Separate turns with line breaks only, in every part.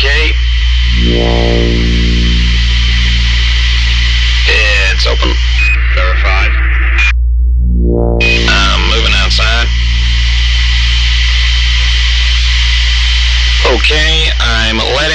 okay. It's open. Verified. I'm um, moving outside. Okay, I'm letting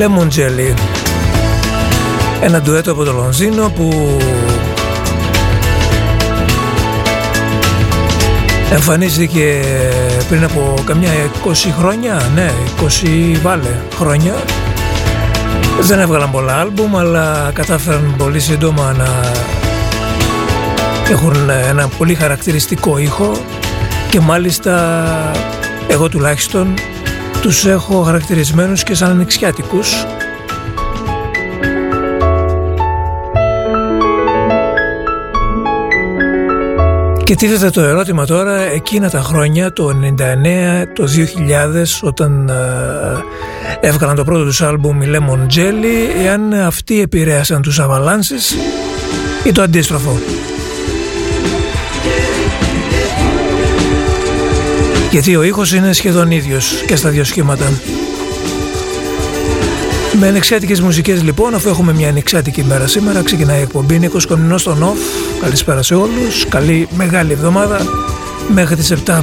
η Lemon Jelly ένα ντουέτο από το Λονδίνο που εμφανίστηκε πριν από καμιά 20 χρόνια, ναι, 20 βάλε χρόνια. Δεν έβγαλαν πολλά άλμπουμ, αλλά κατάφεραν πολύ σύντομα να έχουν ένα πολύ χαρακτηριστικό ήχο. Και μάλιστα εγώ τουλάχιστον τους έχω χαρακτηρισμένους και σαν ανοιξιάτικους Και τίθεται το ερώτημα τώρα εκείνα τα χρόνια, το 99, το 2000, όταν ε, έβγαλαν το πρώτο τους άλμπουμ η Lemon Jelly, εάν αυτοί επηρέασαν τους Avalanches ή το αντίστροφο; Γιατί ο ήχος είναι σχεδόν ίδιος και στα δύο σχήματα. Με ανεξιάτικε μουσικές λοιπόν, αφού έχουμε μια ανεξιάτικη μέρα σήμερα, ξεκινάει η εκπομπή Νίκος Κομινό στον Off. Καλησπέρα σε όλους. Καλή μεγάλη εβδομάδα μέχρι τις 7.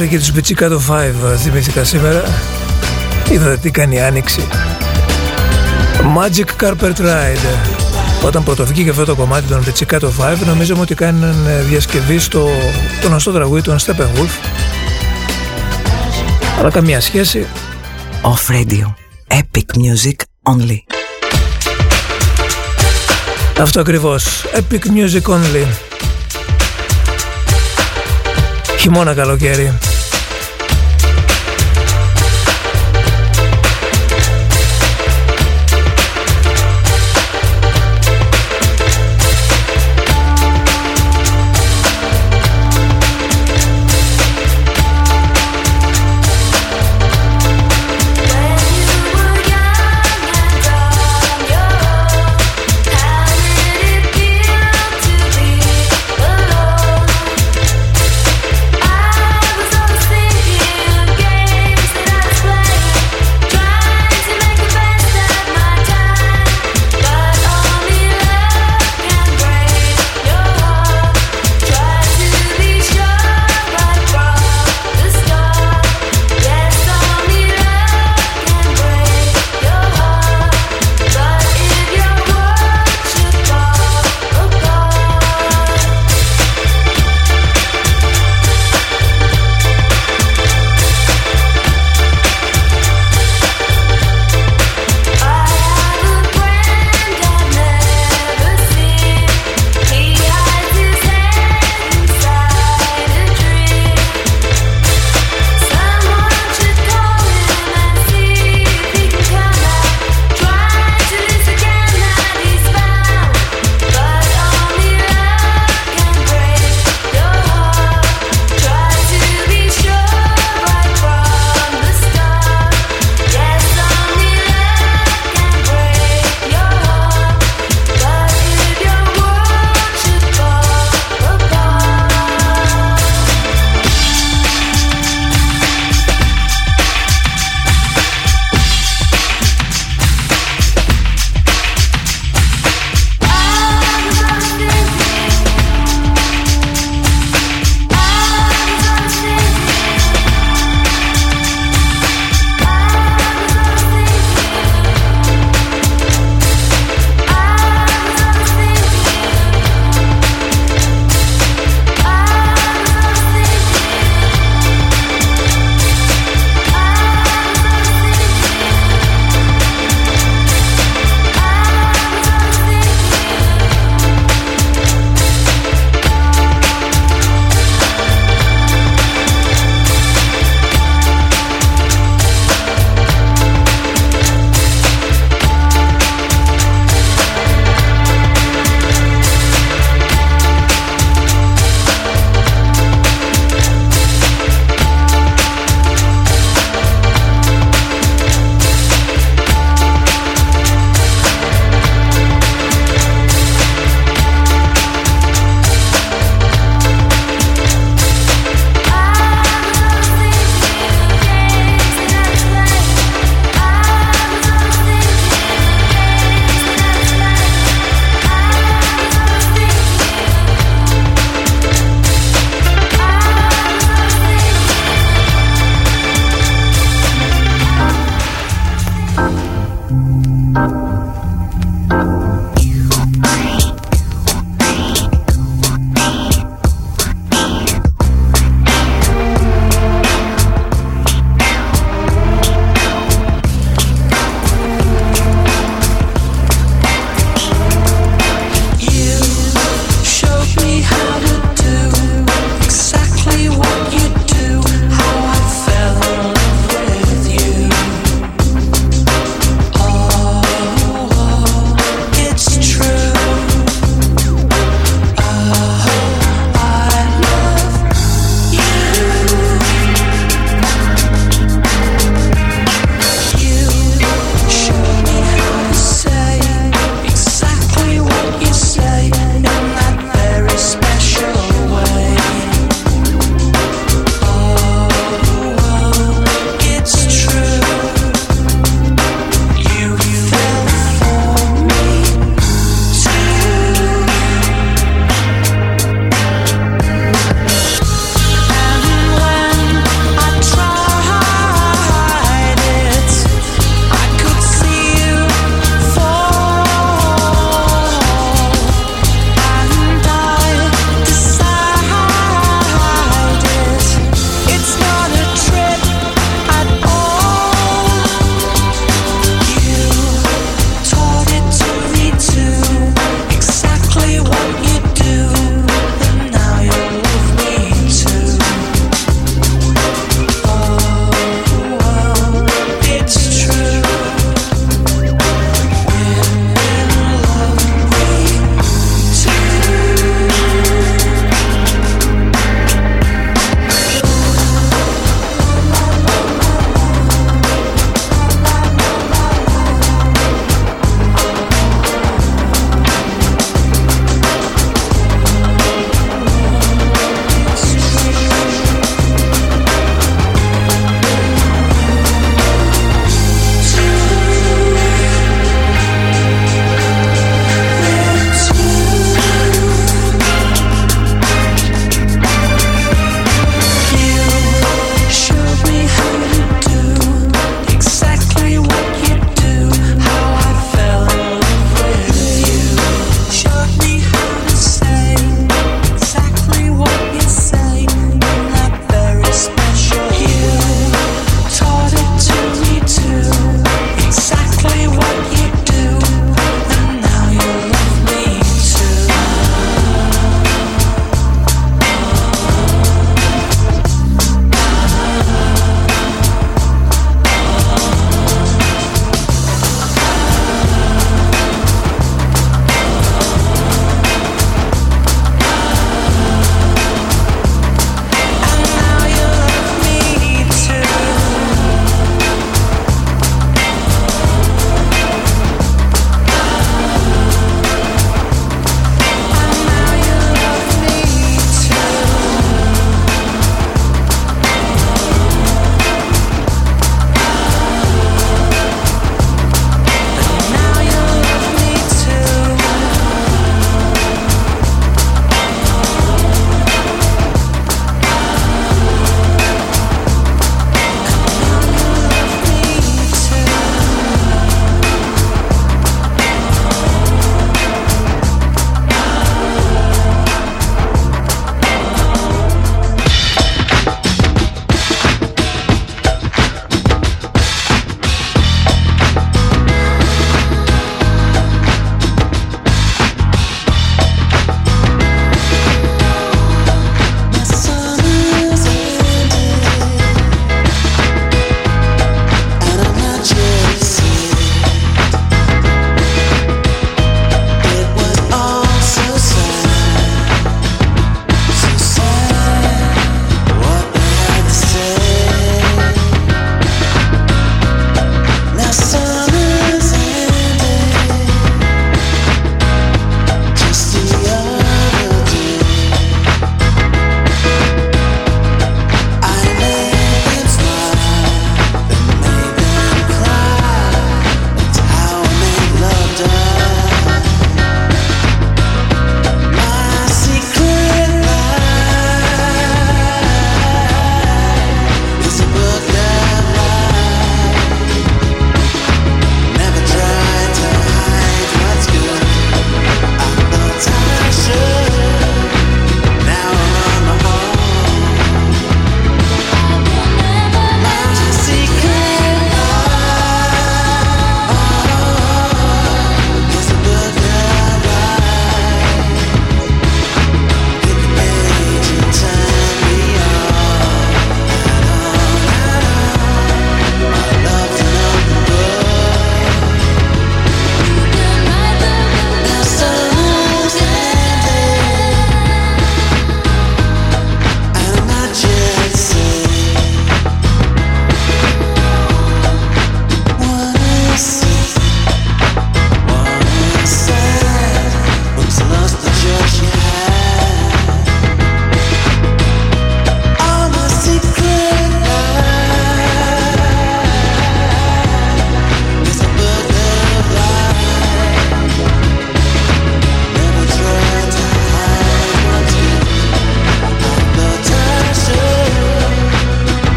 Μέχρι και τους Πιτσικάτο 5 θυμήθηκα σήμερα. Είδατε τι κάνει η Άνοιξη. Magic Carpet Ride. Όταν πρωτοβγήκε αυτό το κομμάτι των Πιτσικάτο 5 νομίζαμε ότι κάνουν διασκευή στο το γνωστό τραγούδι των Steppenwolf. Αλλά καμία σχέση.
Off Radio. Epic Music Only.
Αυτό ακριβώς. Epic Music Only. Χειμώνα καλοκαίρι.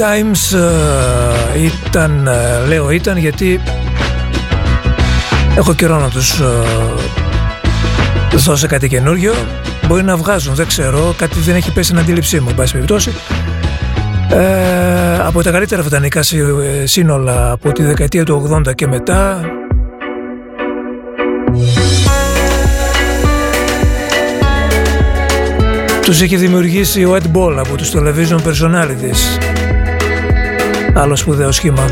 Times ε, ήταν, ε, λέω ήταν γιατί έχω καιρό να τους ε, δώσω κάτι καινούριο. Μπορεί να βγάζουν, δεν ξέρω, κάτι δεν έχει πέσει στην αντίληψή μου, πάση περιπτώσει. Ε, από τα καλύτερα βρετανικά σύνολα από τη δεκαετία του 80 και μετά τους έχει δημιουργήσει ο Ed Ball από τους Television Personalities άλλο σπουδαίο σχήμα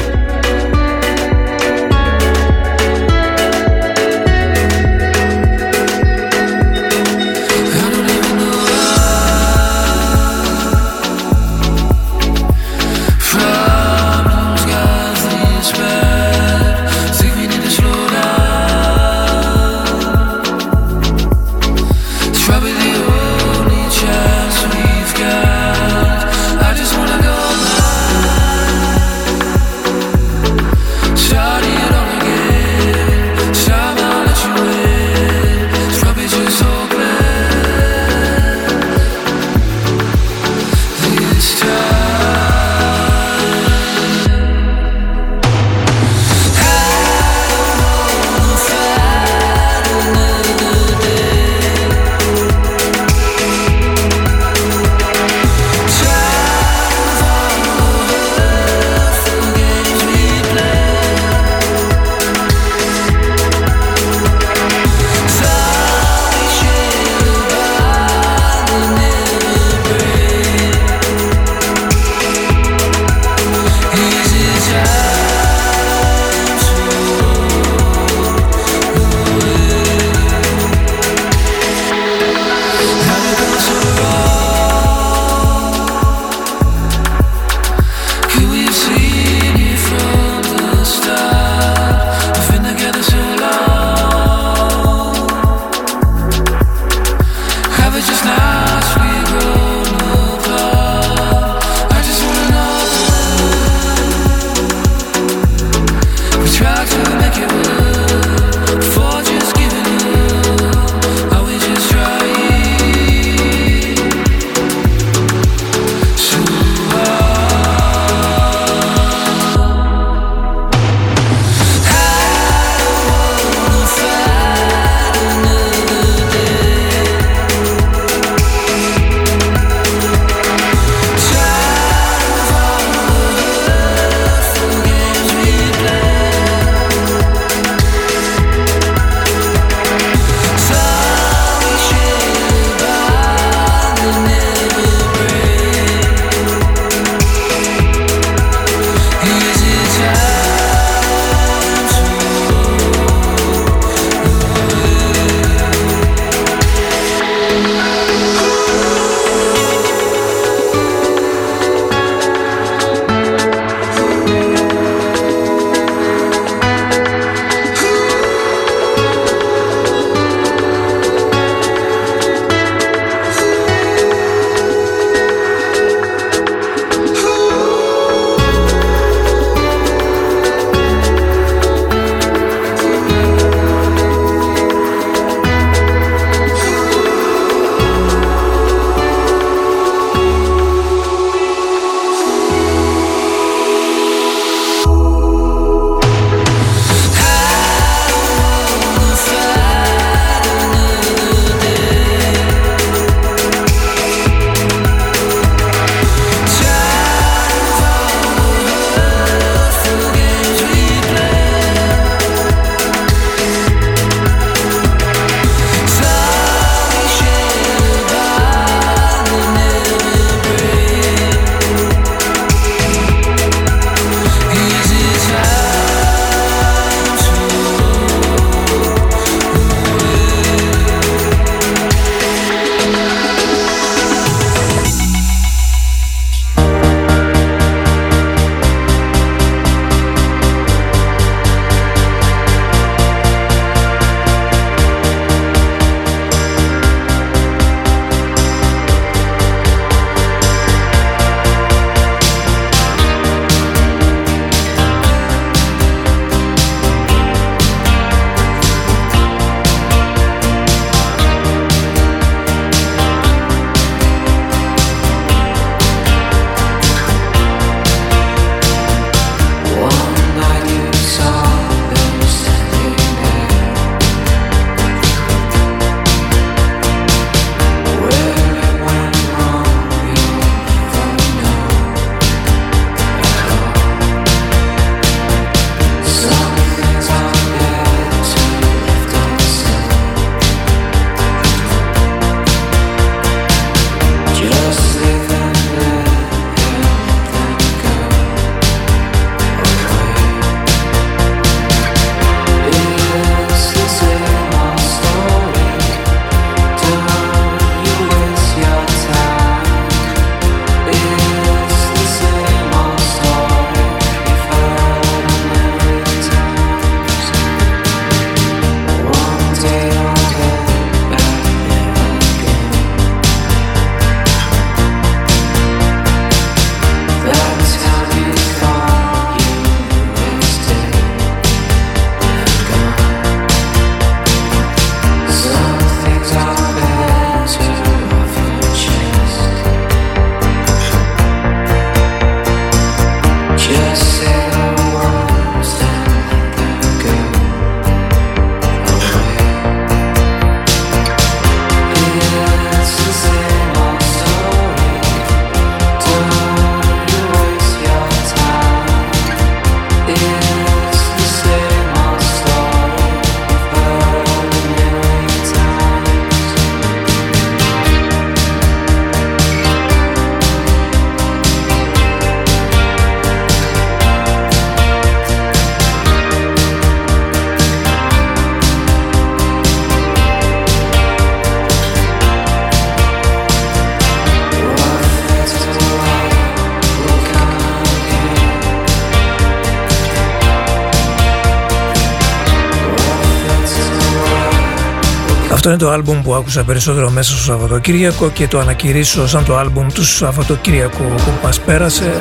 Αυτό είναι το άλμπουμ που άκουσα περισσότερο μέσα στο Σαββατοκύριακο και το ανακηρύσω σαν το άλμπουμ του Σαββατοκύριακου. Που μας πέρασε.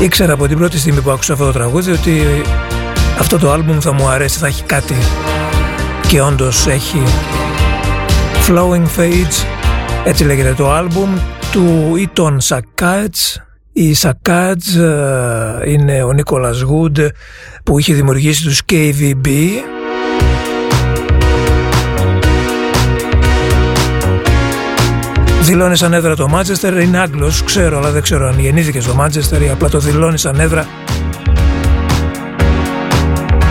Ήξερα από την πρώτη στιγμή που άκουσα αυτό το τραγούδι ότι αυτό το άλμπουμ θα μου αρέσει, θα έχει κάτι. Και όντως έχει Flowing Fades. Έτσι λέγεται το άλμπουμ του Ιτον Σακάτς. Η Σακάτς ε, είναι ο Νίκολας Γουντ που είχε δημιουργήσει τους KVB Δηλώνει σαν έδρα το Μάντσεστερ, είναι Άγγλος, ξέρω, αλλά δεν ξέρω αν γεννήθηκε στο Μάντσεστερ ή απλά το δηλώνει σαν έδρα.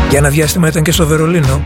Για ένα διάστημα ήταν και στο Βερολίνο.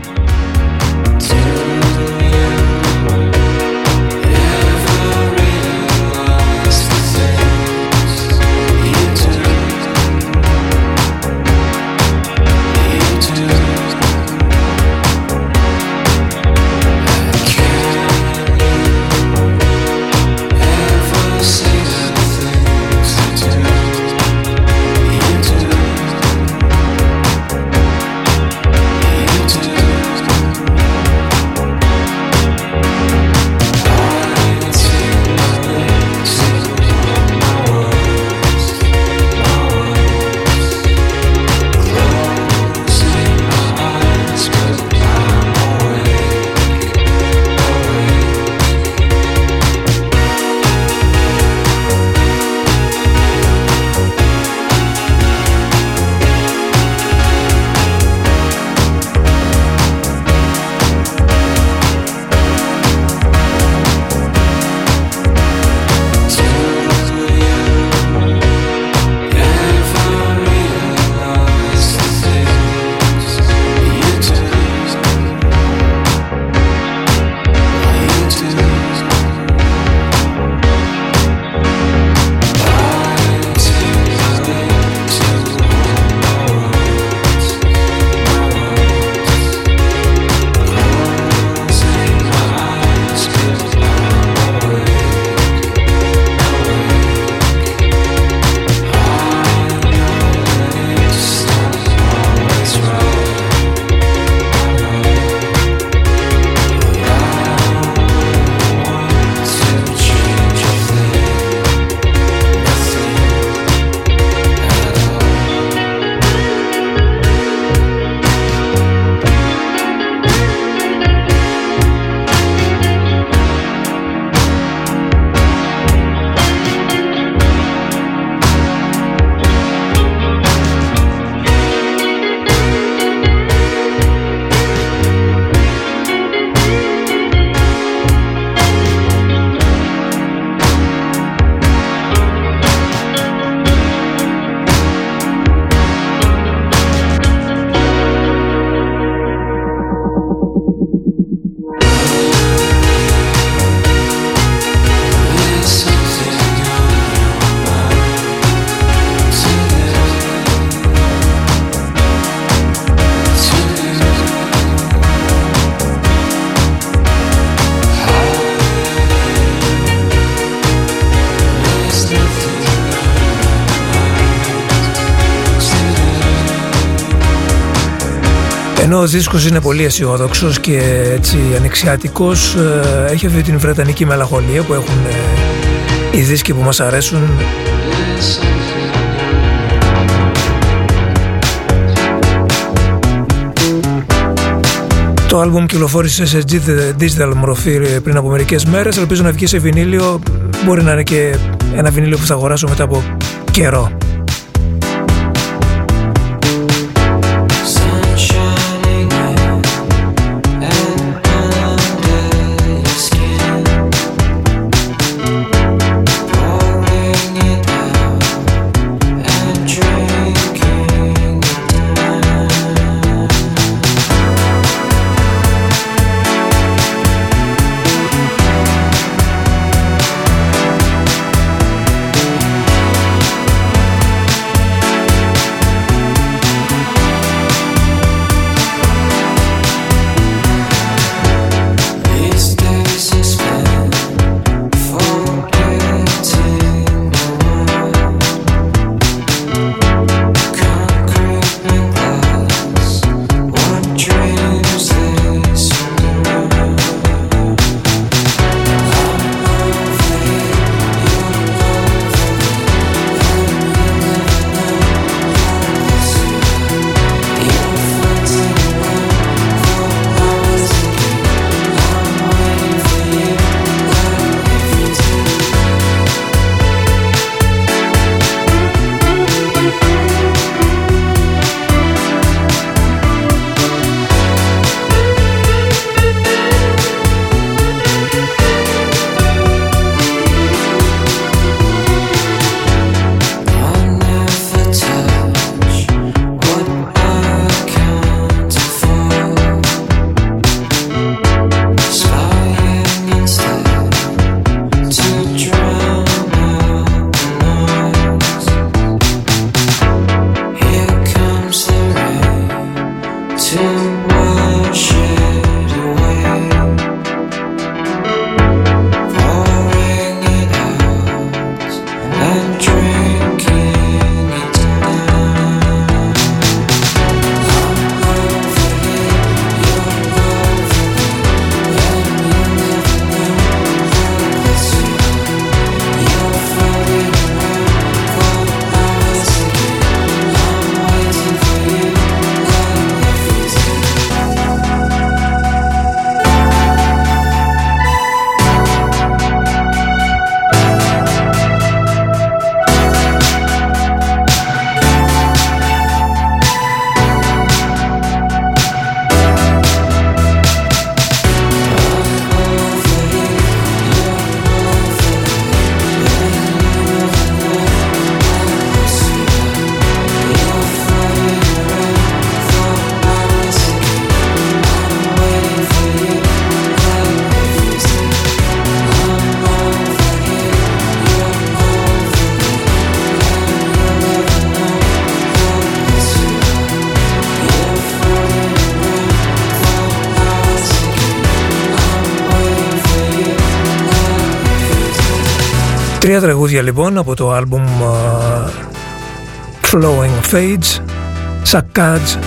Ενώ ο δίσκος είναι πολύ αισιόδοξος και έτσι ανοιξιάτικος, ε, έχει αυτή την βρετανική μελαγχολία που έχουν ε, οι δίσκοι που μας αρέσουν. Το άλμπουμ κυκλοφόρησε σε digital μορφή πριν από μερικές μέρες. Ελπίζω να βγει σε βινίλιο. Μπορεί να είναι και ένα βινίλιο που θα αγοράσω μετά από καιρό.
Τρία τραγούδια λοιπόν από το άλμπουμ uh, Flowing Fades Saccades.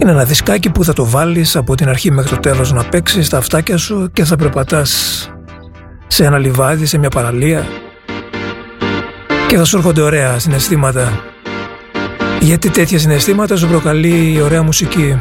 Είναι ένα δισκάκι που θα το βάλεις από την αρχή μέχρι το τέλος να παίξεις τα αυτάκια σου και θα περπατάς σε ένα λιβάδι, σε μια παραλία. Και θα σου έρχονται ωραία συναισθήματα. Γιατί τέτοια συναισθήματα σου προκαλεί η ωραία μουσική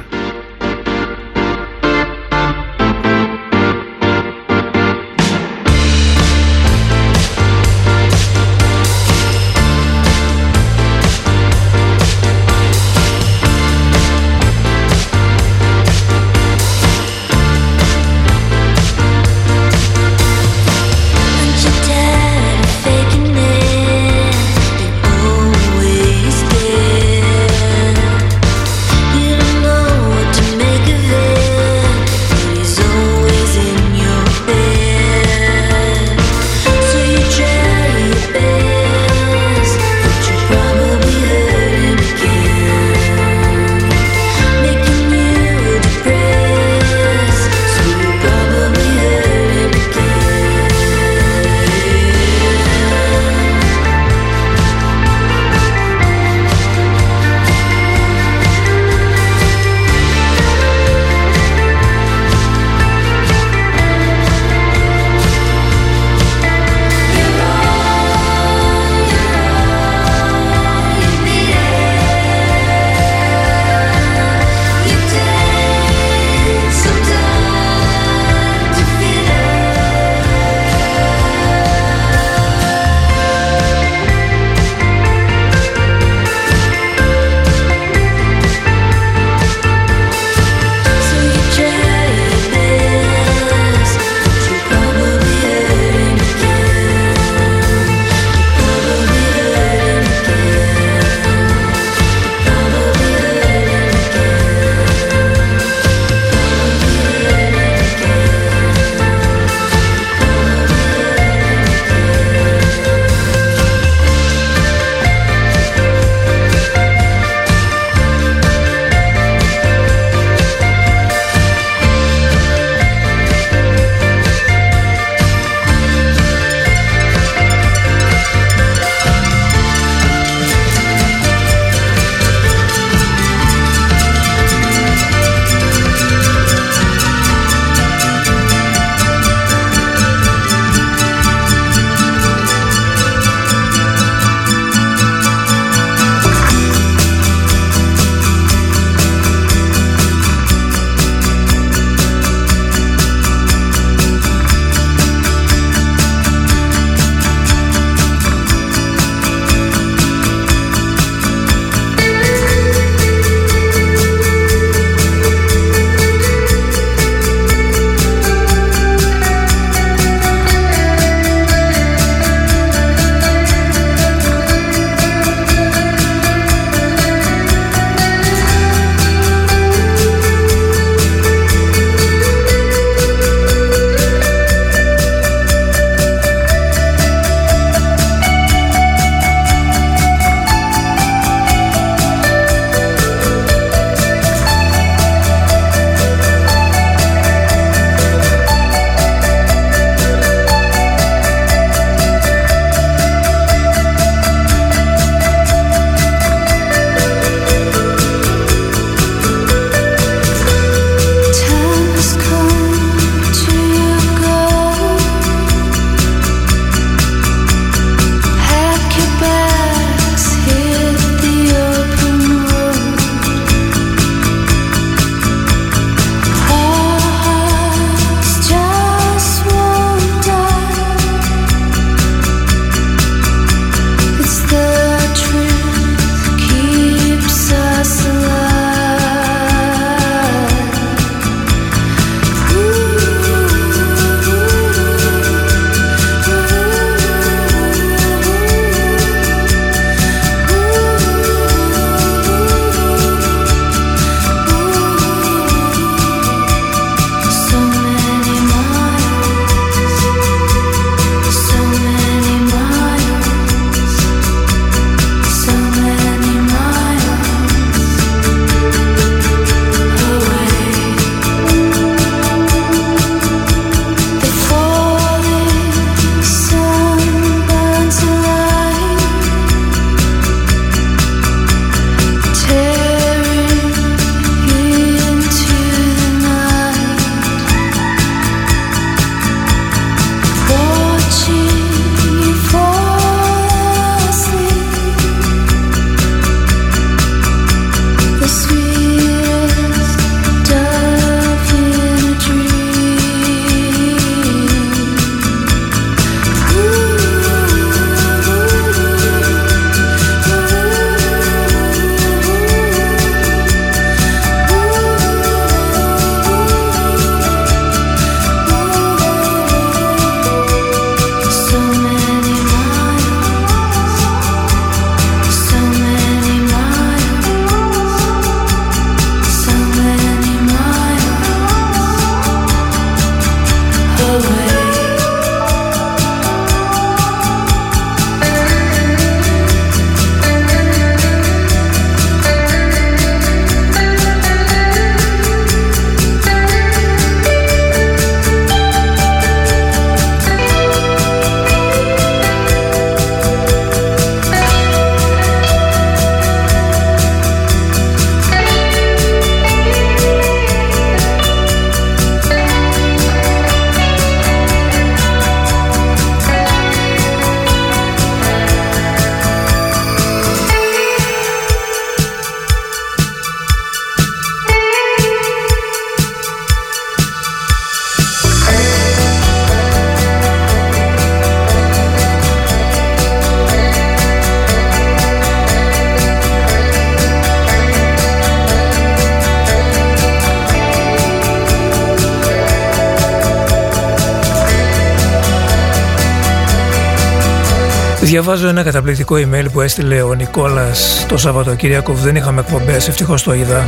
Διαβάζω ένα καταπληκτικό email που έστειλε ο Νικόλας το Σαββατοκύριακο που δεν είχαμε εκπομπές, ευτυχώς το είδα.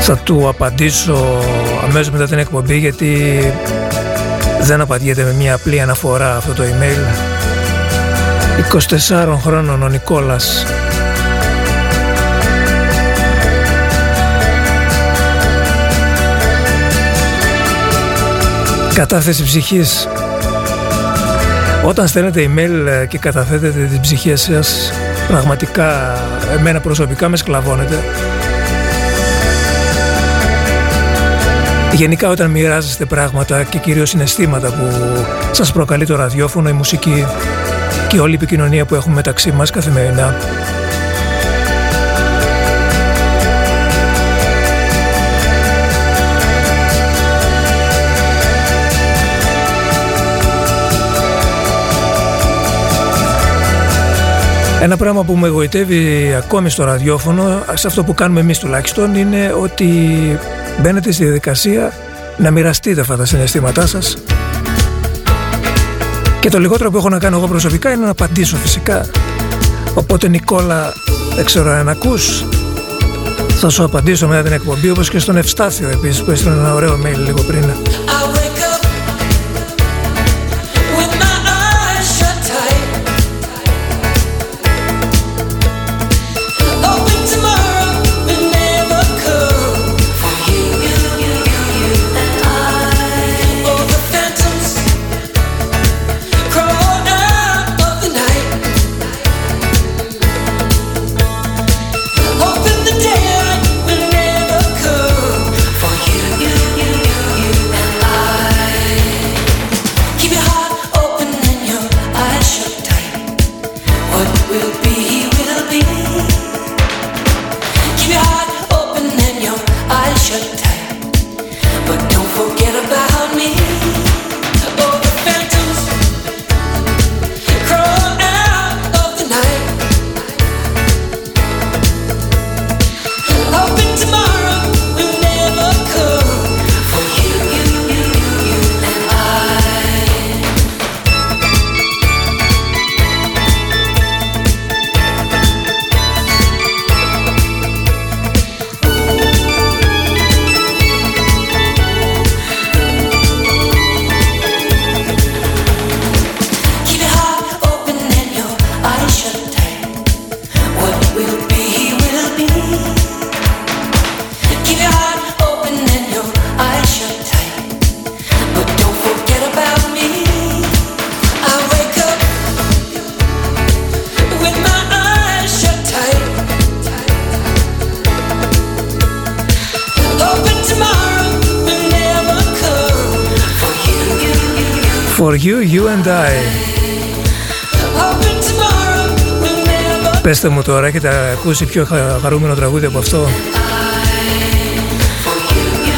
Θα του απαντήσω αμέσως μετά την εκπομπή γιατί δεν απαντιέται με μια απλή αναφορά αυτό το email. 24 χρόνων ο Νικόλας Κατάθεση ψυχής Όταν στέλνετε email ε, και καταθέτετε την ψυχή σας Πραγματικά εμένα προσωπικά με σκλαβώνετε. Γενικά όταν μοιράζεστε πράγματα και κυρίως συναισθήματα που σας προκαλεί το ραδιόφωνο, η μουσική και όλη η επικοινωνία που έχουμε μεταξύ μας καθημερινά Ένα πράγμα που με εγωιτεύει ακόμη στο ραδιόφωνο, σε αυτό που κάνουμε εμείς τουλάχιστον, είναι ότι μπαίνετε στη διαδικασία να μοιραστείτε αυτά τα συναισθήματά σας και το λιγότερο που έχω να κάνω εγώ προσωπικά είναι να απαντήσω φυσικά. Οπότε Νικόλα, δεν ξέρω αν ακούς, θα σου απαντήσω μετά την εκπομπή όπως και στον Ευστάθιο επίσης που έστειλε ένα ωραίο mail λίγο πριν. Μου τώρα, έχετε ακούσει πιο χαρούμενο τραγούδι από αυτό;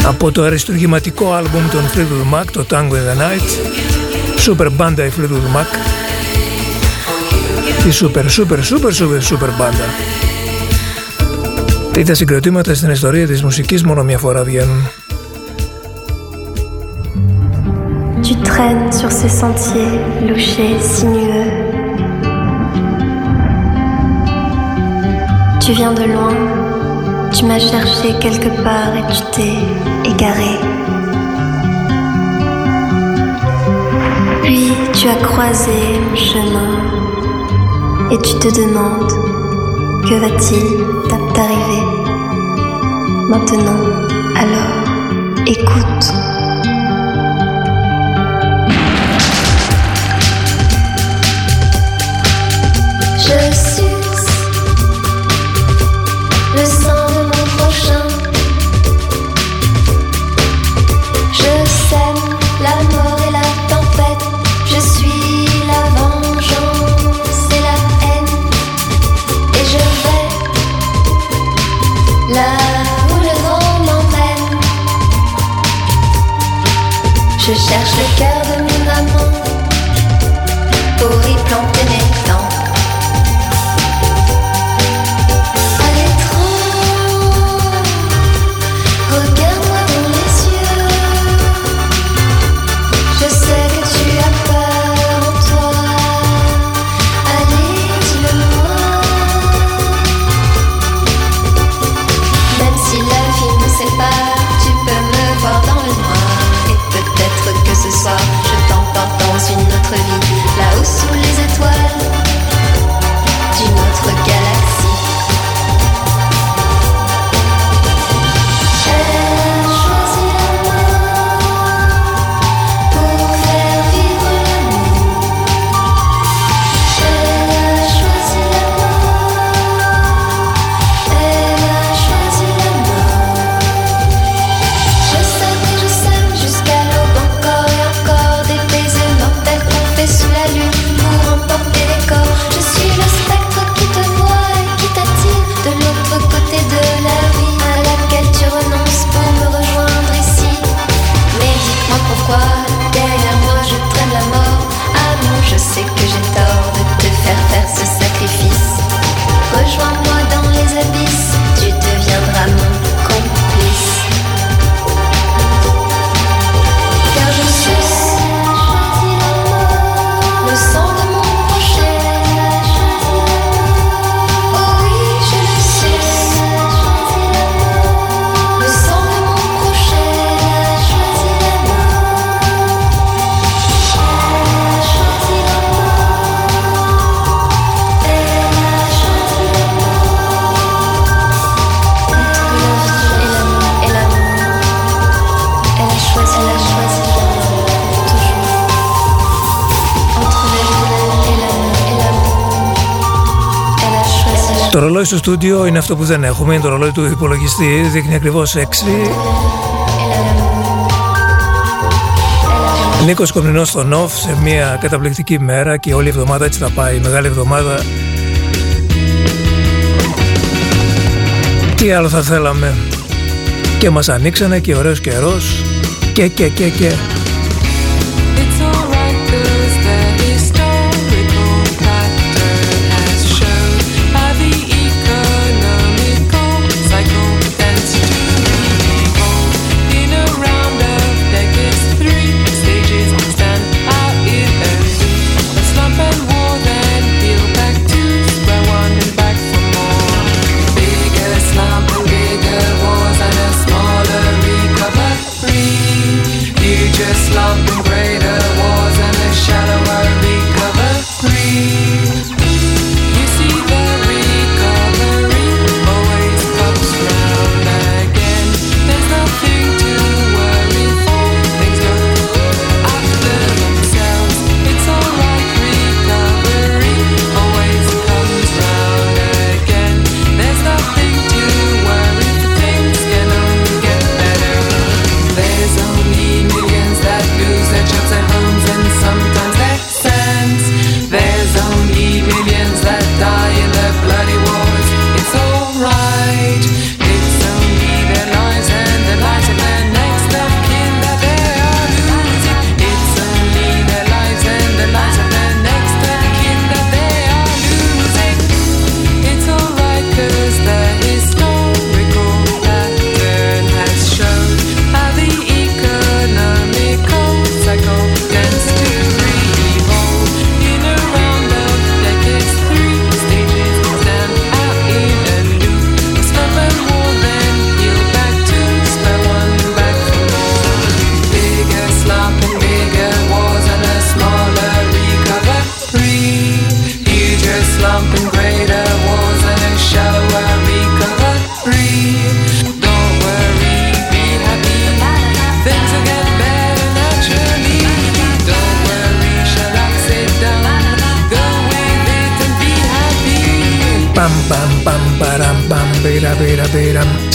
Από το αριστουργηματικό άλμπουμ των Fleetwood Mac, το Tango in the Night. Super μπάντα η Fleetwood Mac. Η super, super, super, super, super μπάντα. Τα συγκροτήματα στην ιστορία της μουσικής μόνο μια φορά βγαίνουν.
traîne sur ces sentiers louchés, sinueux. Tu viens de loin, tu m'as cherché quelque part et tu t'es égaré. Puis tu as croisé mon chemin et tu te demandes que va-t-il t'arriver? Maintenant. Alors, écoute.
Στούντιο είναι αυτό που δεν έχουμε, είναι το ρολόι του υπολογιστή, δείχνει ακριβώς 6. Νίκος Κομνηνός στο Νοφ σε μια καταπληκτική μέρα και όλη η εβδομάδα έτσι θα πάει, η μεγάλη εβδομάδα. Τι άλλο θα θέλαμε; Και μας ανοίξανε και ωραίος καιρός και και και και.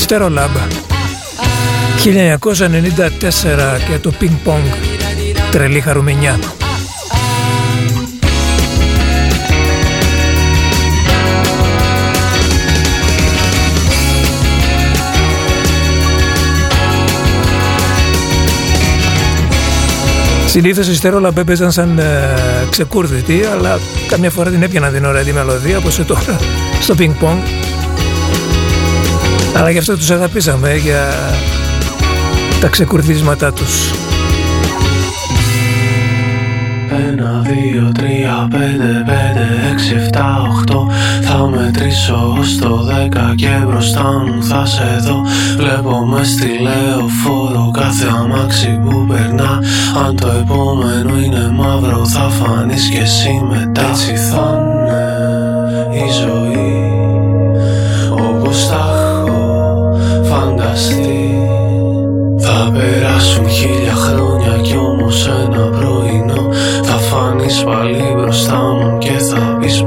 Stereolab 1994 και το Ping Pong. Τρελή χαρουμενιά Συνήθως οι Stereolab έπαιζαν σαν ε, ξεκούρδιτοι αλλά καμιά φορά την έπιαναν την ωραία τη μελωδία όπως τώρα στο Ping Pong αλλά γι' αυτό τους αγαπήσαμε για τα ξεκουρδίσματά τους.
Ένα, δύο, τρία, πέντε, πέντε, έξι, εφτά, οχτώ. Θα μετρήσω ως το δέκα και μπροστά μου θα σε δω. Βλέπω μες στη λεωφόρο κάθε αμάξι που περνά. Αν το επόμενο είναι μαύρο θα φανείς και εσύ μετά. Έτσι θα είναι και θα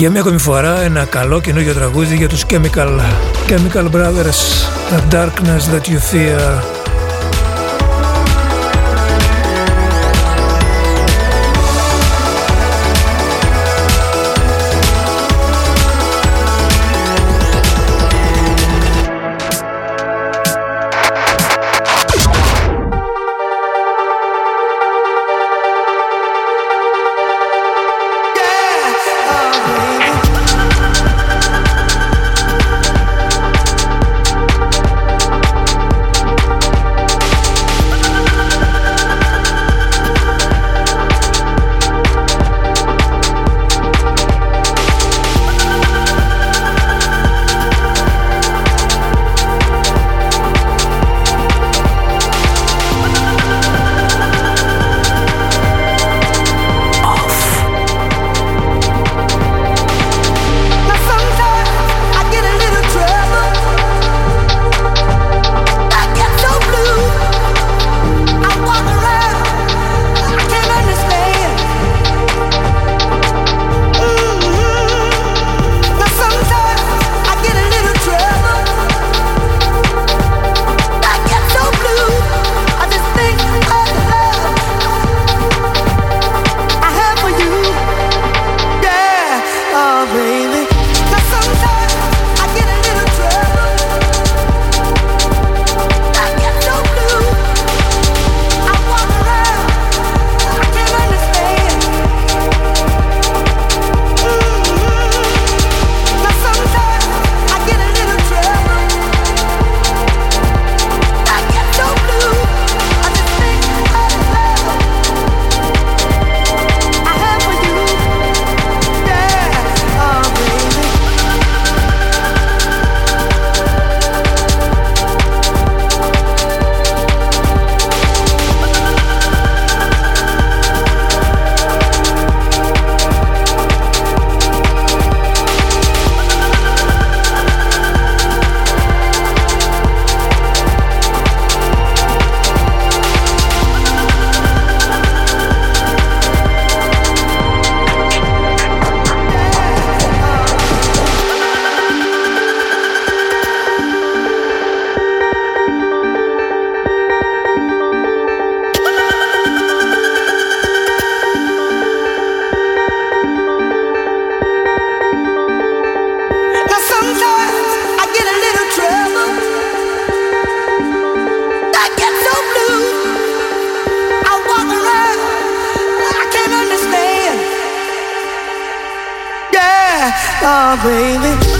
για μια ακόμη φορά ένα καλό καινούργιο τραγούδι για τους Chemical, Chemical Brothers, The Darkness That You Fear.
Oh, baby.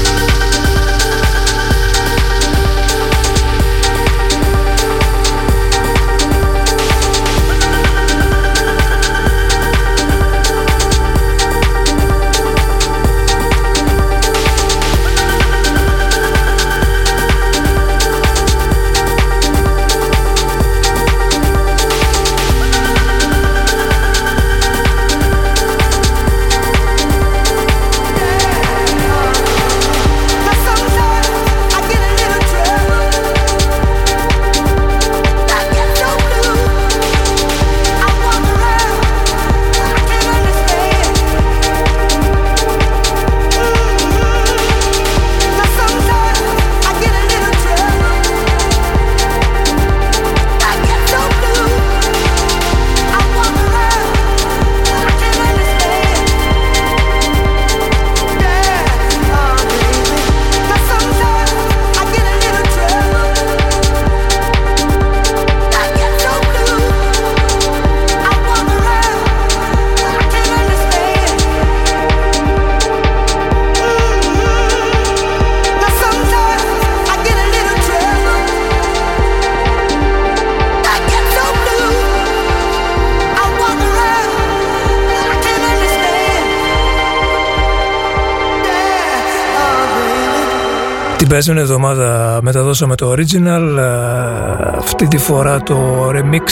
περασμένη εβδομάδα μεταδώσαμε το original, ε, αυτή τη φορά το remix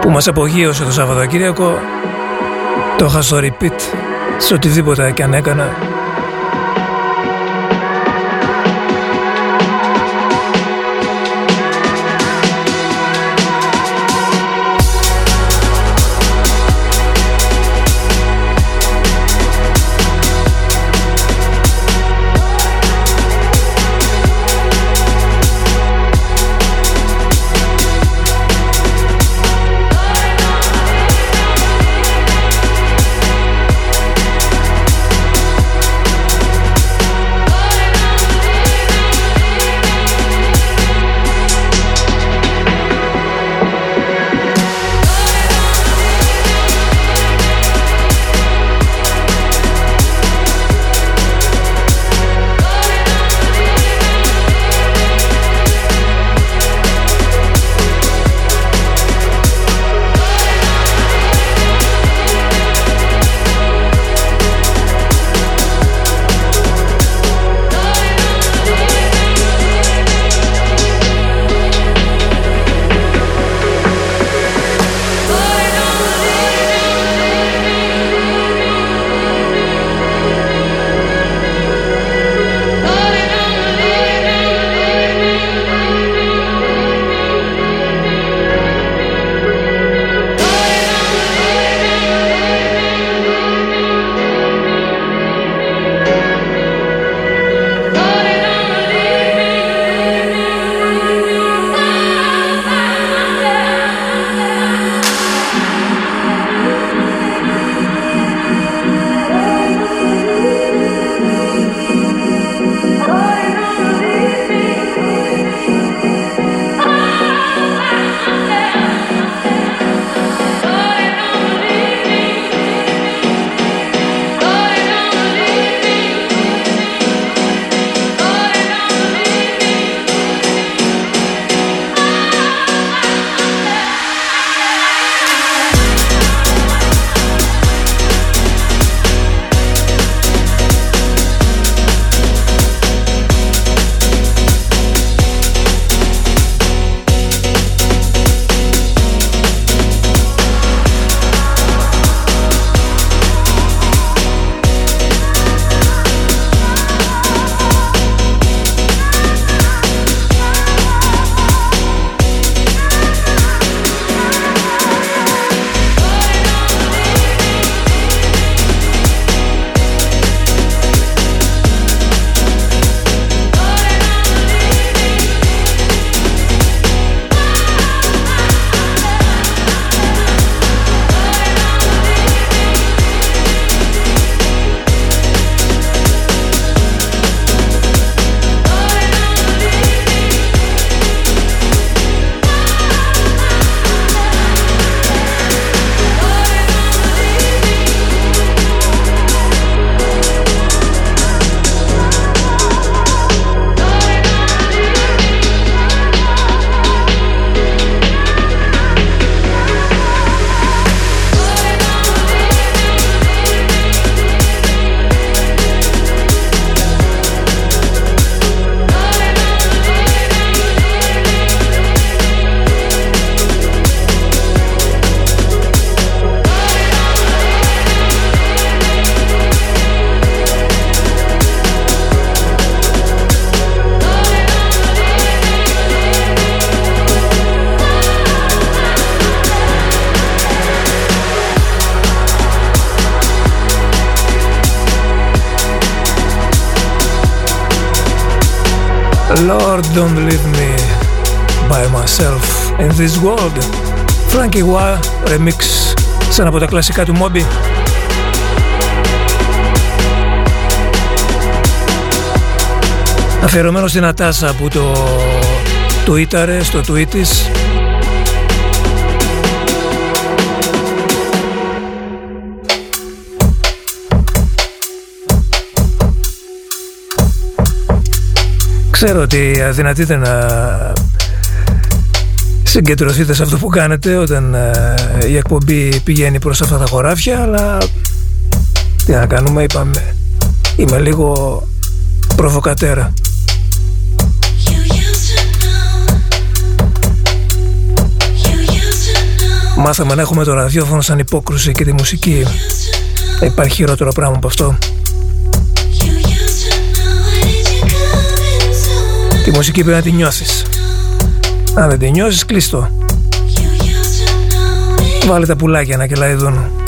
που μας απογείωσε το Σαββατοκύριακο. Το είχα στο repeat σε οτιδήποτε και αν έκανα. In this world Frankie Wah remix σε ένα από τα κλασικά του Moby. Αφιερωμένο στην Ατάσα που το τουίταρε στο tweet της. Ξέρω ότι αδυνατείτε να συγκεντρωθείτε σε αυτό που κάνετε όταν ε, η εκπομπή πηγαίνει προς αυτά τα χωράφια αλλά τι να κάνουμε είπαμε είμαι λίγο προβοκατέρα. Μάθαμε να έχουμε το ραδιόφωνο σαν υπόκρουση και τη μουσική. Υπάρχει χειρότερο πράγμα από αυτό. Τη μουσική πρέπει να τη νιώθεις Αν δεν τη νιώσεις κλείστο Βάλε τα πουλάκια να κελαϊδούν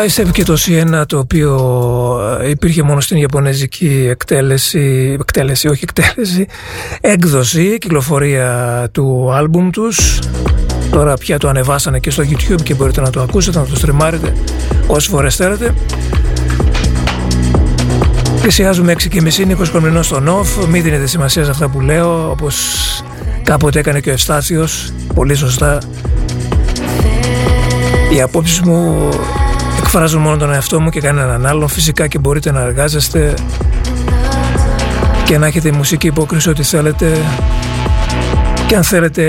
Bicep και το Siena το οποίο ε, υπήρχε μόνο στην Ιαπωνέζικη εκτέλεση, εκτέλεση όχι εκτέλεση, έκδοση, κυκλοφορία του άλμπουμ τους. Τώρα πια το ανεβάσανε και στο YouTube και μπορείτε να το ακούσετε, να το στριμάρετε όσες φορές θέλετε. Πλησιάζουμε 6 και μισή, Νίκος Κορμινός στον off, μην δίνετε σημασία σε αυτά που λέω, όπως κάποτε έκανε και ο Ευστάθιος, πολύ σωστά. Οι απόψεις μου εκφράζω μόνο τον εαυτό μου και κανέναν άλλον. Φυσικά και μπορείτε να εργάζεστε και να έχετε μουσική υπόκριση ό,τι θέλετε. Και αν θέλετε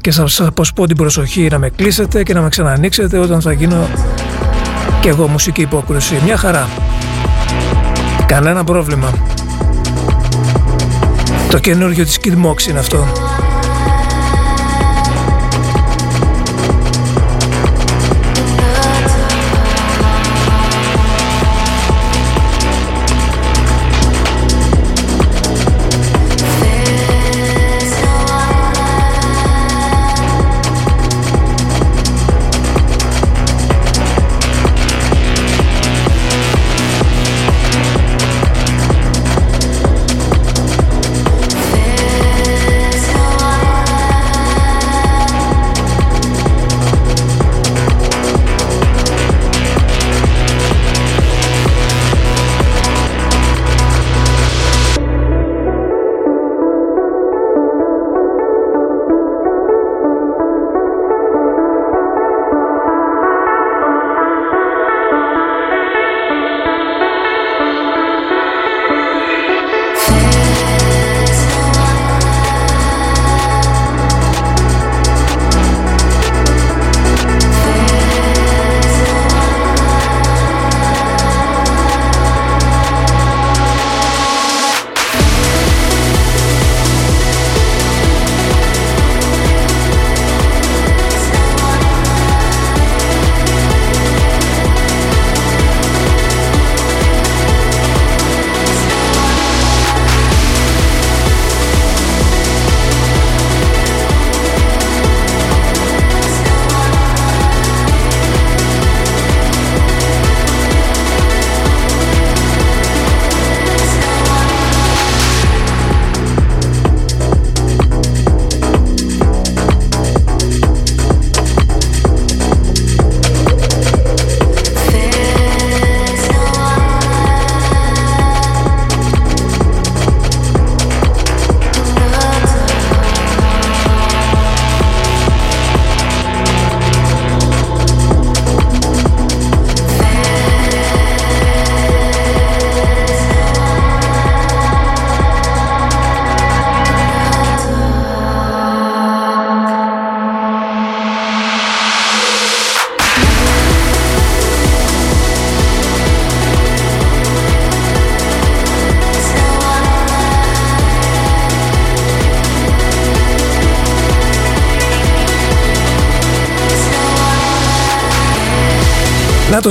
και σας αποσπώ την προσοχή να με κλείσετε και να με ξανανοίξετε όταν θα γίνω και εγώ μουσική υπόκριση. Μια χαρά. Κανένα πρόβλημα. Το καινούργιο της Kid Mox είναι αυτό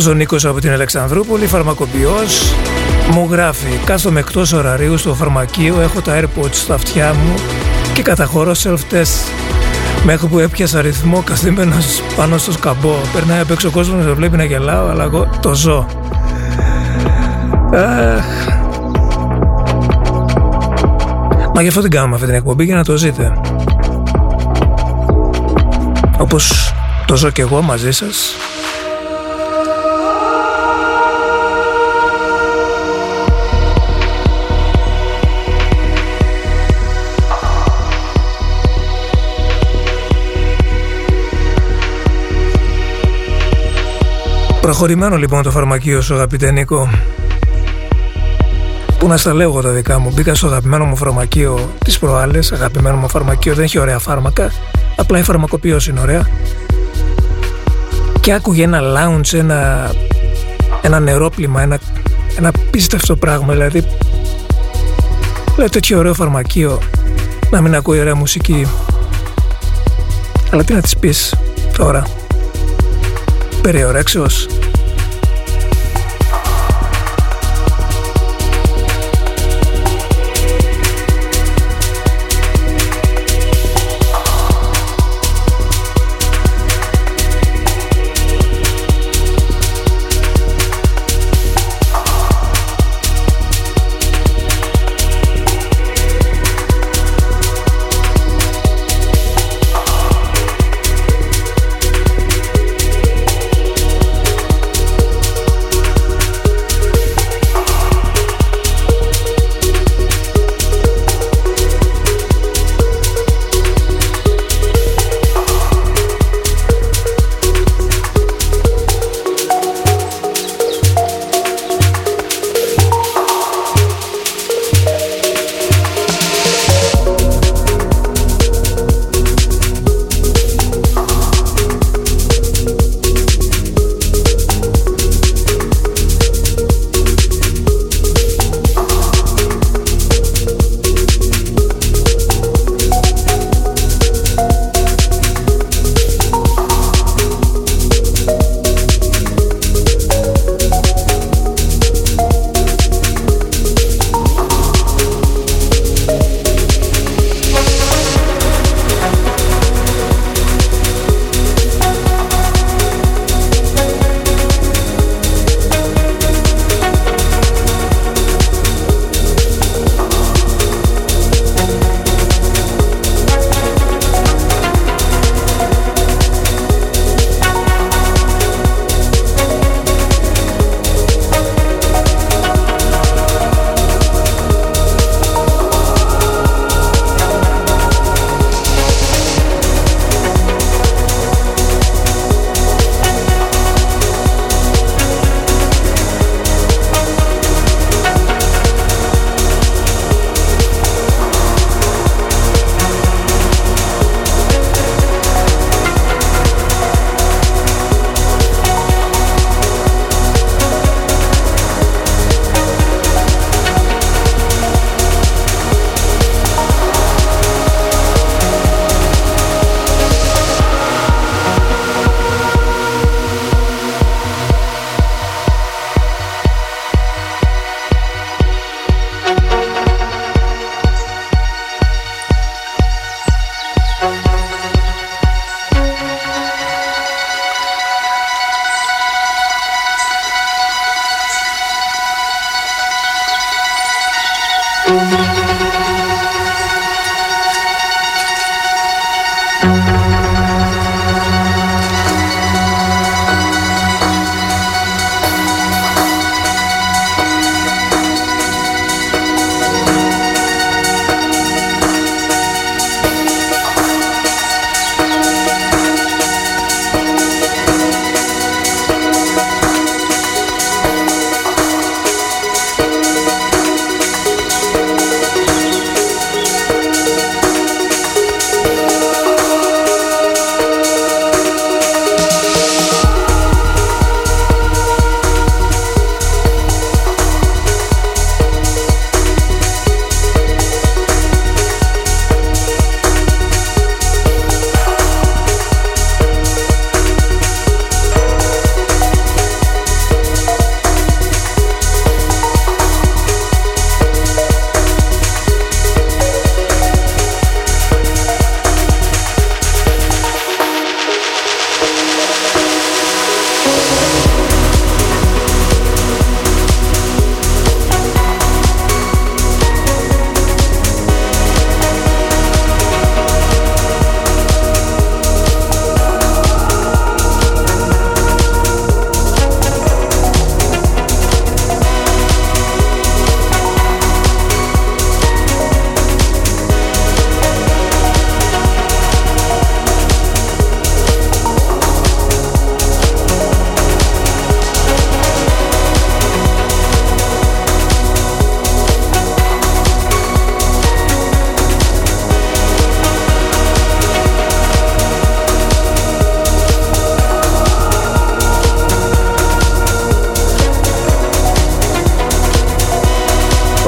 Νάτος ο Νίκος από την Αλεξανδρούπολη, φαρμακοποιός, μου γράφει «Κάθομαι εκτός ωραρίου στο φαρμακείο, έχω τα AirPods στα αυτιά μου και καταχωρώ self-test Μέχρι που έπιασα ρυθμό καθήμενος πάνω στο σκαμπό. Περνάει απ' έξω ο κόσμος να βλέπει να γελάω, αλλά εγώ το ζω. Αχ. Μα γι' αυτό την κάνουμε αυτή την εκπομπή για να το ζείτε. Όπως το ζω και εγώ μαζί σας. Προχωρημένο λοιπόν το φαρμακείο σου αγαπητέ Νίκο. Πού να στα λέω εγώ τα δικά μου. Μπήκα στο αγαπημένο μου φαρμακείο τις προάλλες. Αγαπημένο μου φαρμακείο δεν έχει ωραία φάρμακα. Απλά η φαρμακοποιός είναι ωραία. Και άκουγε ένα lounge Ένα, ένα νερόπλημα Ένα, ένα πίστευτο πράγμα. Δηλαδή Λέει τέτοιο ωραίο φαρμακείο Να μην ακούει ωραία μουσική. Αλλά τι να της πεις τώρα περιορέξεως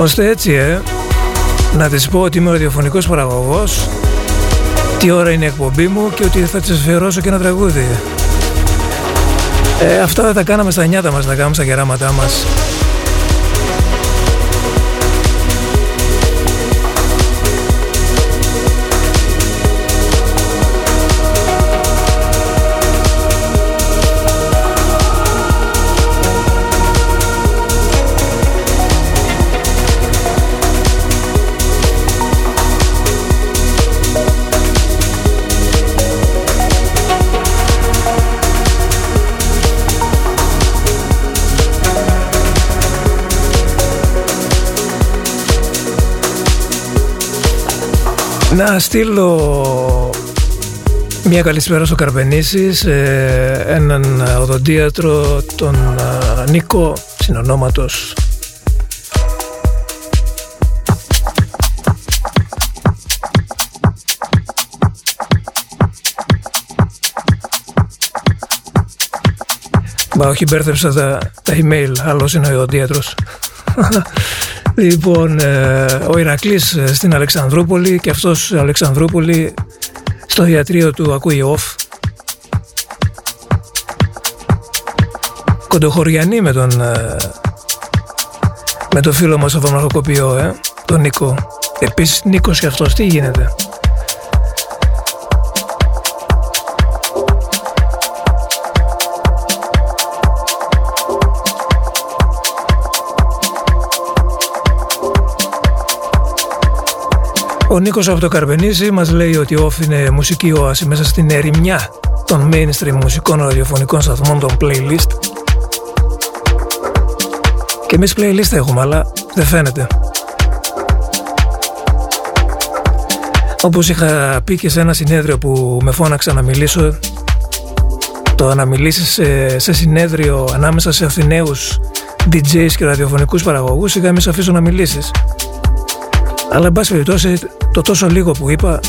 ώστε έτσι ε, να της πω ότι είμαι ραδιοφωνικός παραγωγός τι ώρα είναι η εκπομπή μου και ότι θα της αφιερώσω και ένα τραγούδι. Ε, αυτά δεν τα κάναμε στα νιάτα μας, τα κάναμε στα γεράματά μας. Να στείλω μια καλησπέρα στο Καρπενήσι σε έναν οδοντίατρο τον α, Νίκο συνονόματος. Μα όχι μπέρδεψα τα, τα email, άλλος είναι ο οδοντίατρος Λοιπόν, ε, ο Ηρακλής ε, στην Αλεξανδρούπολη και αυτός Αλεξανδρούπολη στο ιατρείο του ακούει off. Κοντοχωριανή με τον ε, με το φίλο μας το φαρμακοποιό, ε, τον Νίκο. Επίσης Νίκος και αυτός, τι γίνεται; Ο Νίκος από το Καρπενήσι μας λέει ότι όφ είναι μουσική όαση μέσα στην ερημιά των mainstream μουσικών ραδιοφωνικών σταθμών των playlist. Και εμείς playlist έχουμε, αλλά δεν φαίνεται. Όπως είχα πει και σε ένα συνέδριο που με φώναξα να μιλήσω, το να μιλήσεις σε, σε συνέδριο ανάμεσα σε Αθηναίους DJs και ραδιοφωνικούς παραγωγούς, είχα εμείς αφήσω να μιλήσεις. Αλλά εν πάση περιπτώσει το τόσο λίγο που είπα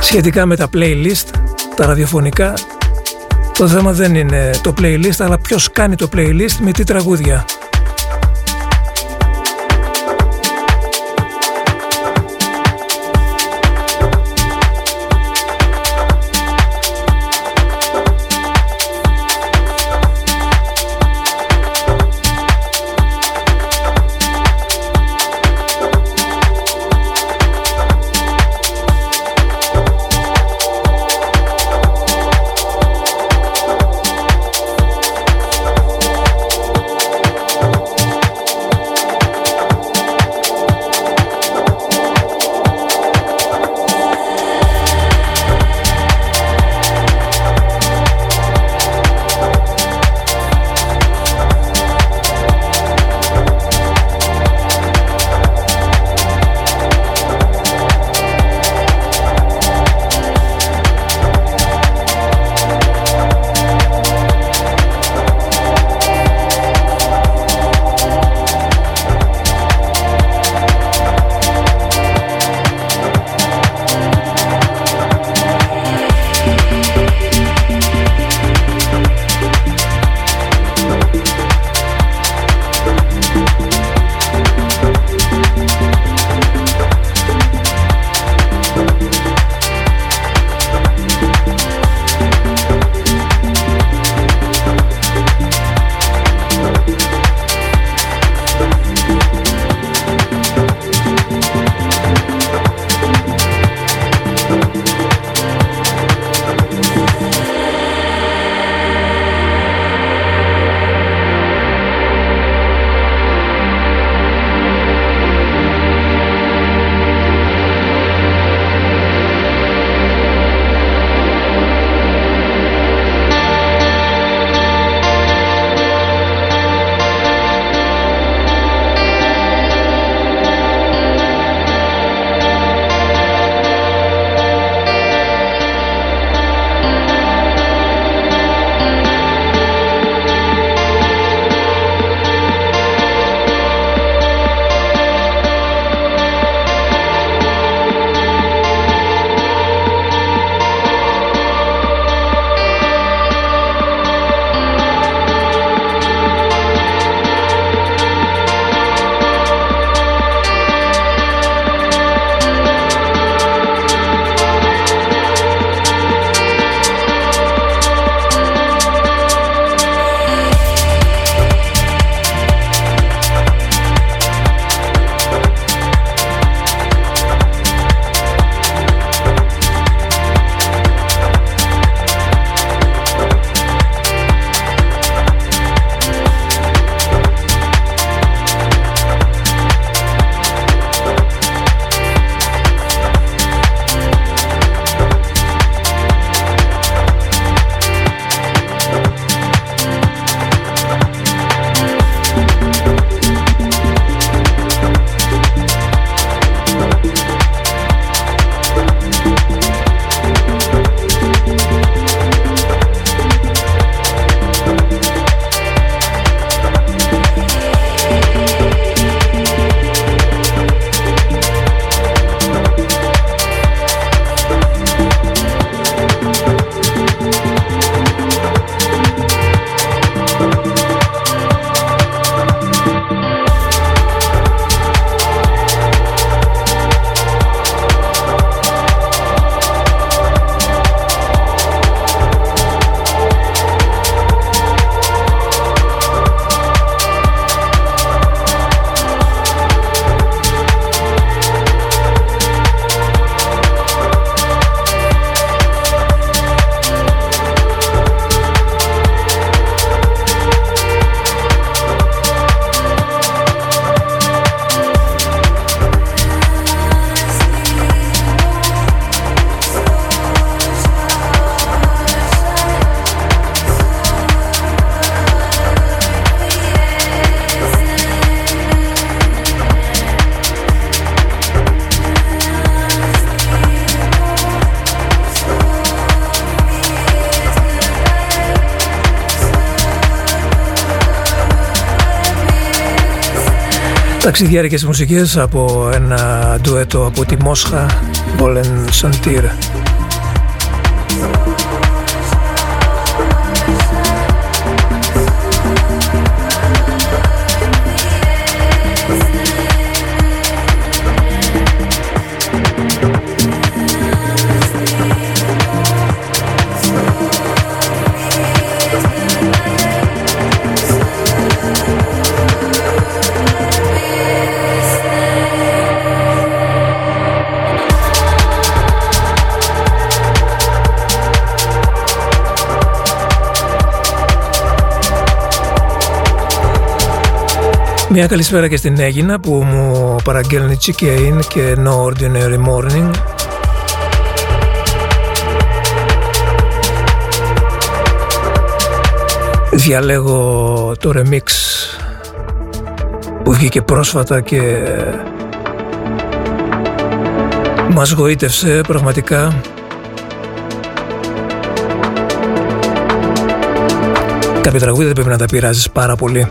σχετικά με τα playlist, τα ραδιοφωνικά το θέμα δεν είναι το playlist αλλά ποιος κάνει το playlist με τι τραγούδια. ταξιδιάρικες μουσικές από ένα ντουέτο από τη Μόσχα Βόλεν Σαντήρ. Μια καλησπέρα και στην Έγινα που μου παραγγέλνει Chicken και No Ordinary Morning. Διαλέγω το remix που βγήκε πρόσφατα και μας γοήτευσε πραγματικά. Κάποια τραγούδια δεν πρέπει να τα πειράζεις πάρα πολύ.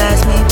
pass me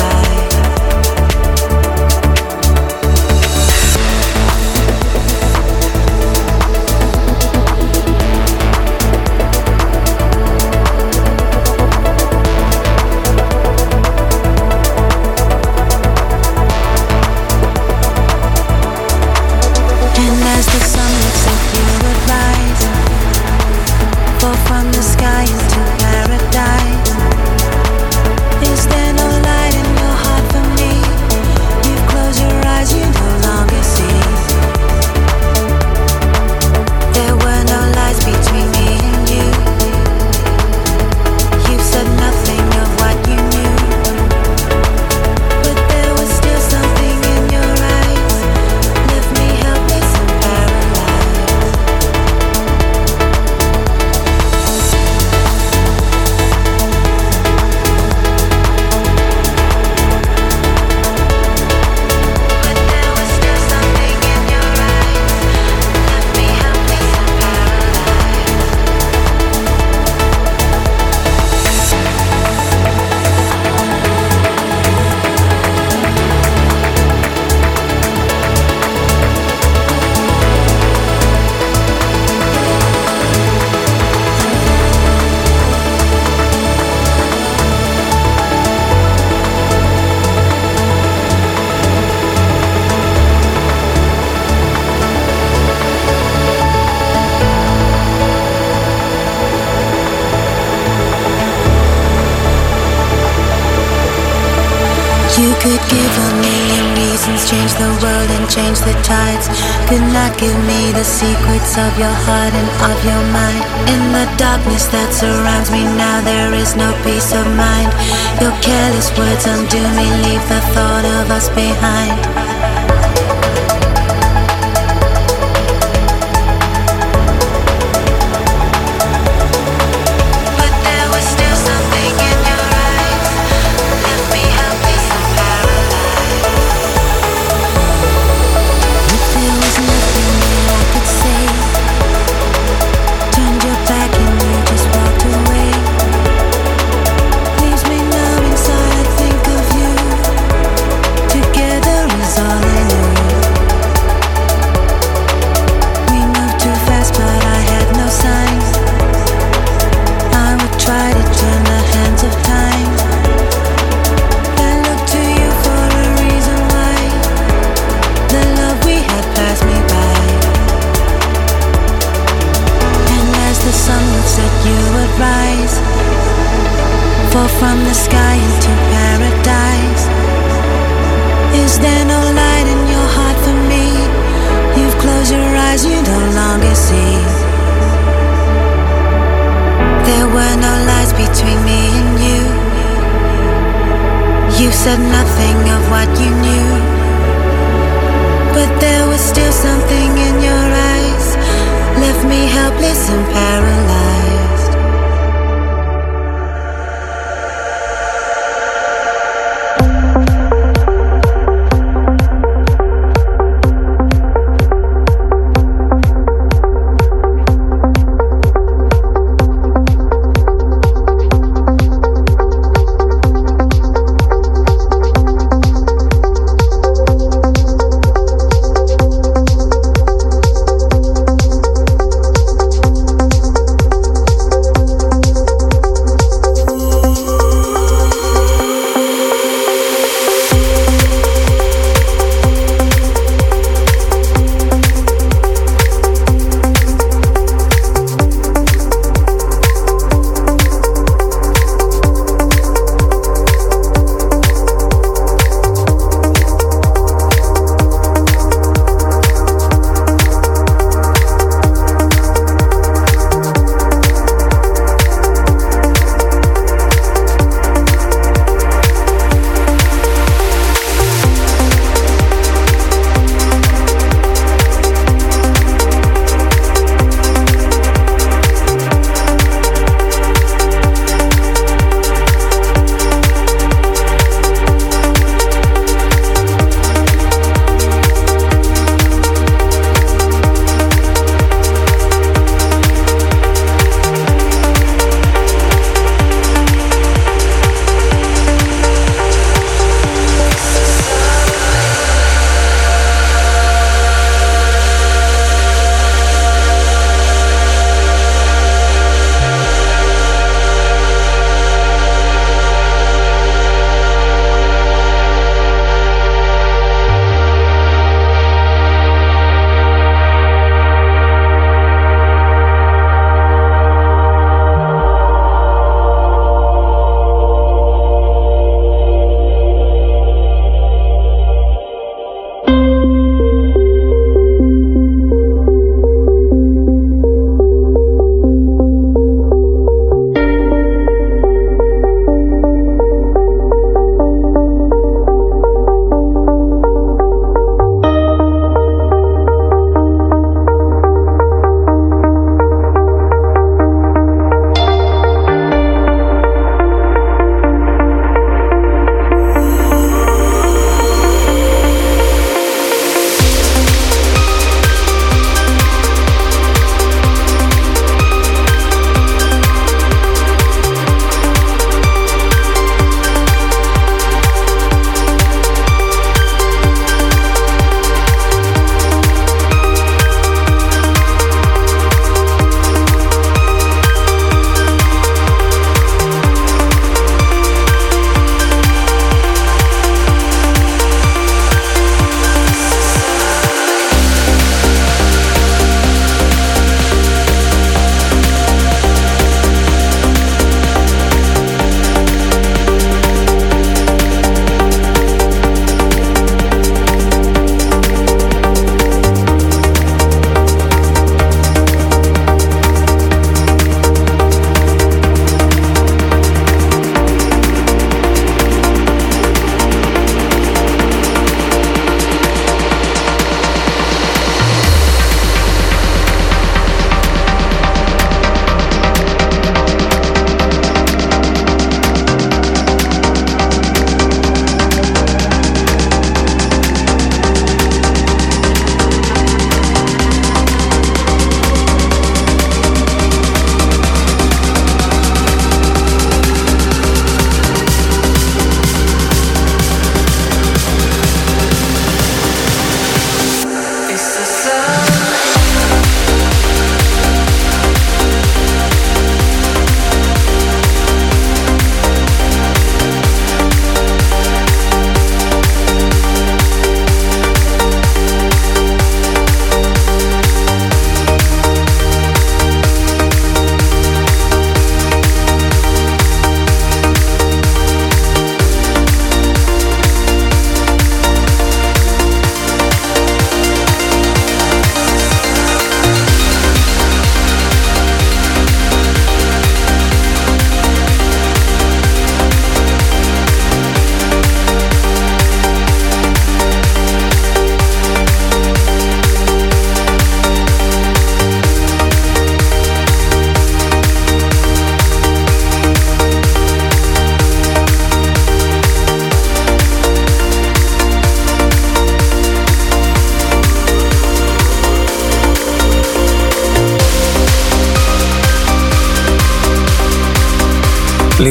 of your heart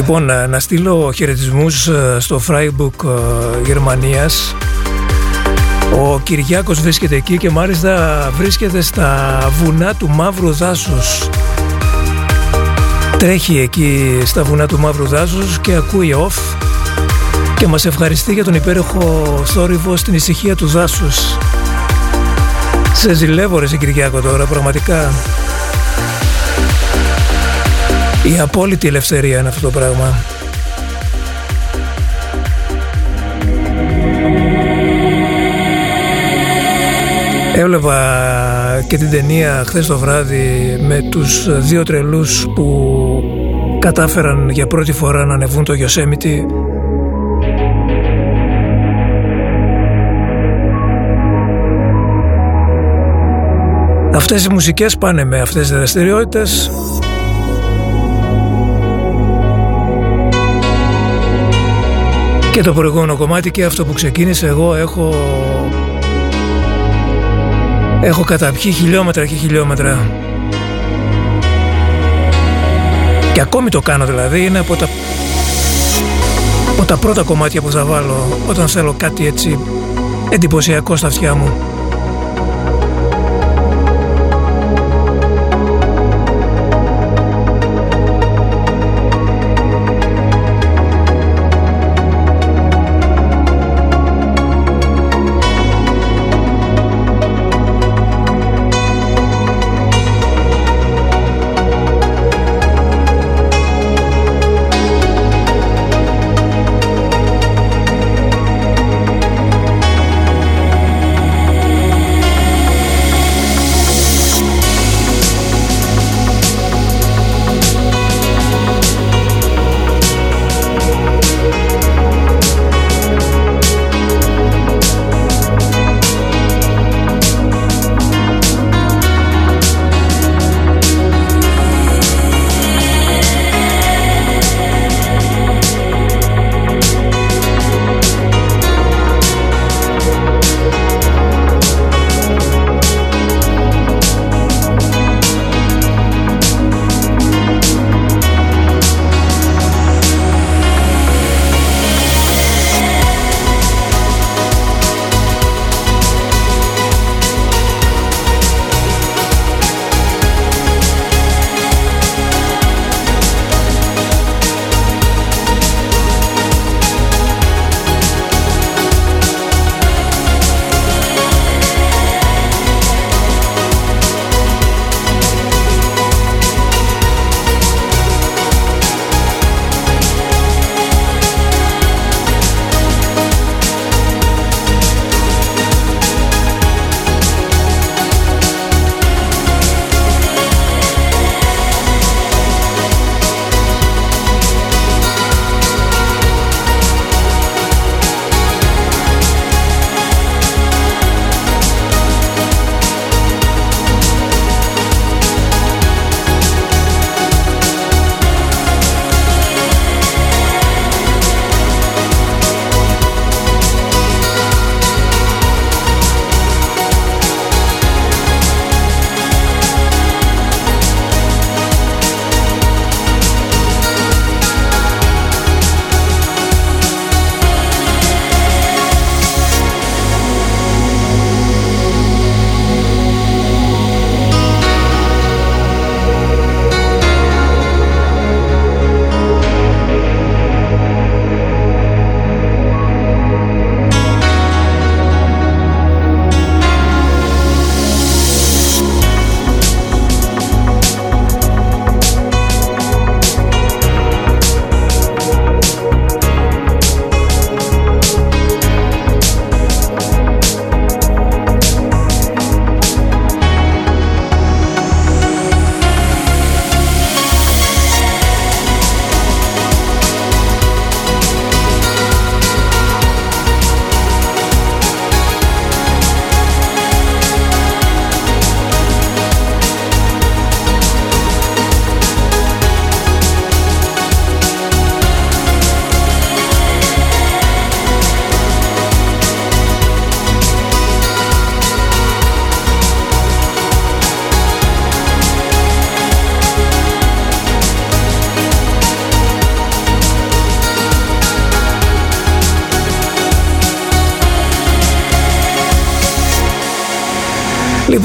Λοιπόν, να, να στείλω χαιρετισμούς ε, στο Freiburg ε, Γερμανίας. Ο Κυριάκος βρίσκεται εκεί και μάλιστα βρίσκεται στα βουνά του Μαύρου Δάσους. Τρέχει εκεί στα βουνά του Μαύρου Δάσους και ακούει off και μας ευχαριστεί για τον υπέροχο θόρυβο στην ησυχία του δάσους. Σε ζηλεύω ρε σε Κυριάκο τώρα, πραγματικά. Η απόλυτη ελευθερία είναι αυτό το πράγμα. Έβλεπα και την ταινία χθες το βράδυ με τους δύο τρελούς που κατάφεραν για πρώτη φορά να ανεβούν το Γιωσέμιτι Αυτές οι μουσικές πάνε με αυτές τις δραστηριότητες Και το προηγούμενο κομμάτι και αυτό που ξεκίνησε εγώ έχω Έχω καταπιεί χιλιόμετρα και χιλιόμετρα. Και ακόμη το κάνω δηλαδή Είναι από τα από τα πρώτα κομμάτια που θα βάλω Όταν θέλω κάτι έτσι εντυπωσιακό στα αυτιά μου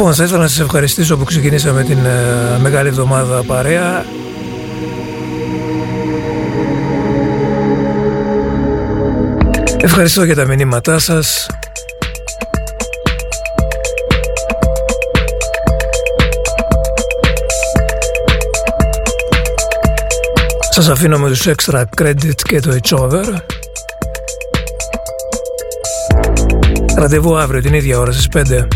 Λοιπόν, θα ήθελα να σας ευχαριστήσω που ξεκινήσαμε την ε, μεγάλη εβδομάδα παρέα. Ευχαριστώ για τα μηνύματά σας. Σας αφήνω με τους extra credits και το each other. Ραντεβού αύριο την ίδια ώρα στις 5.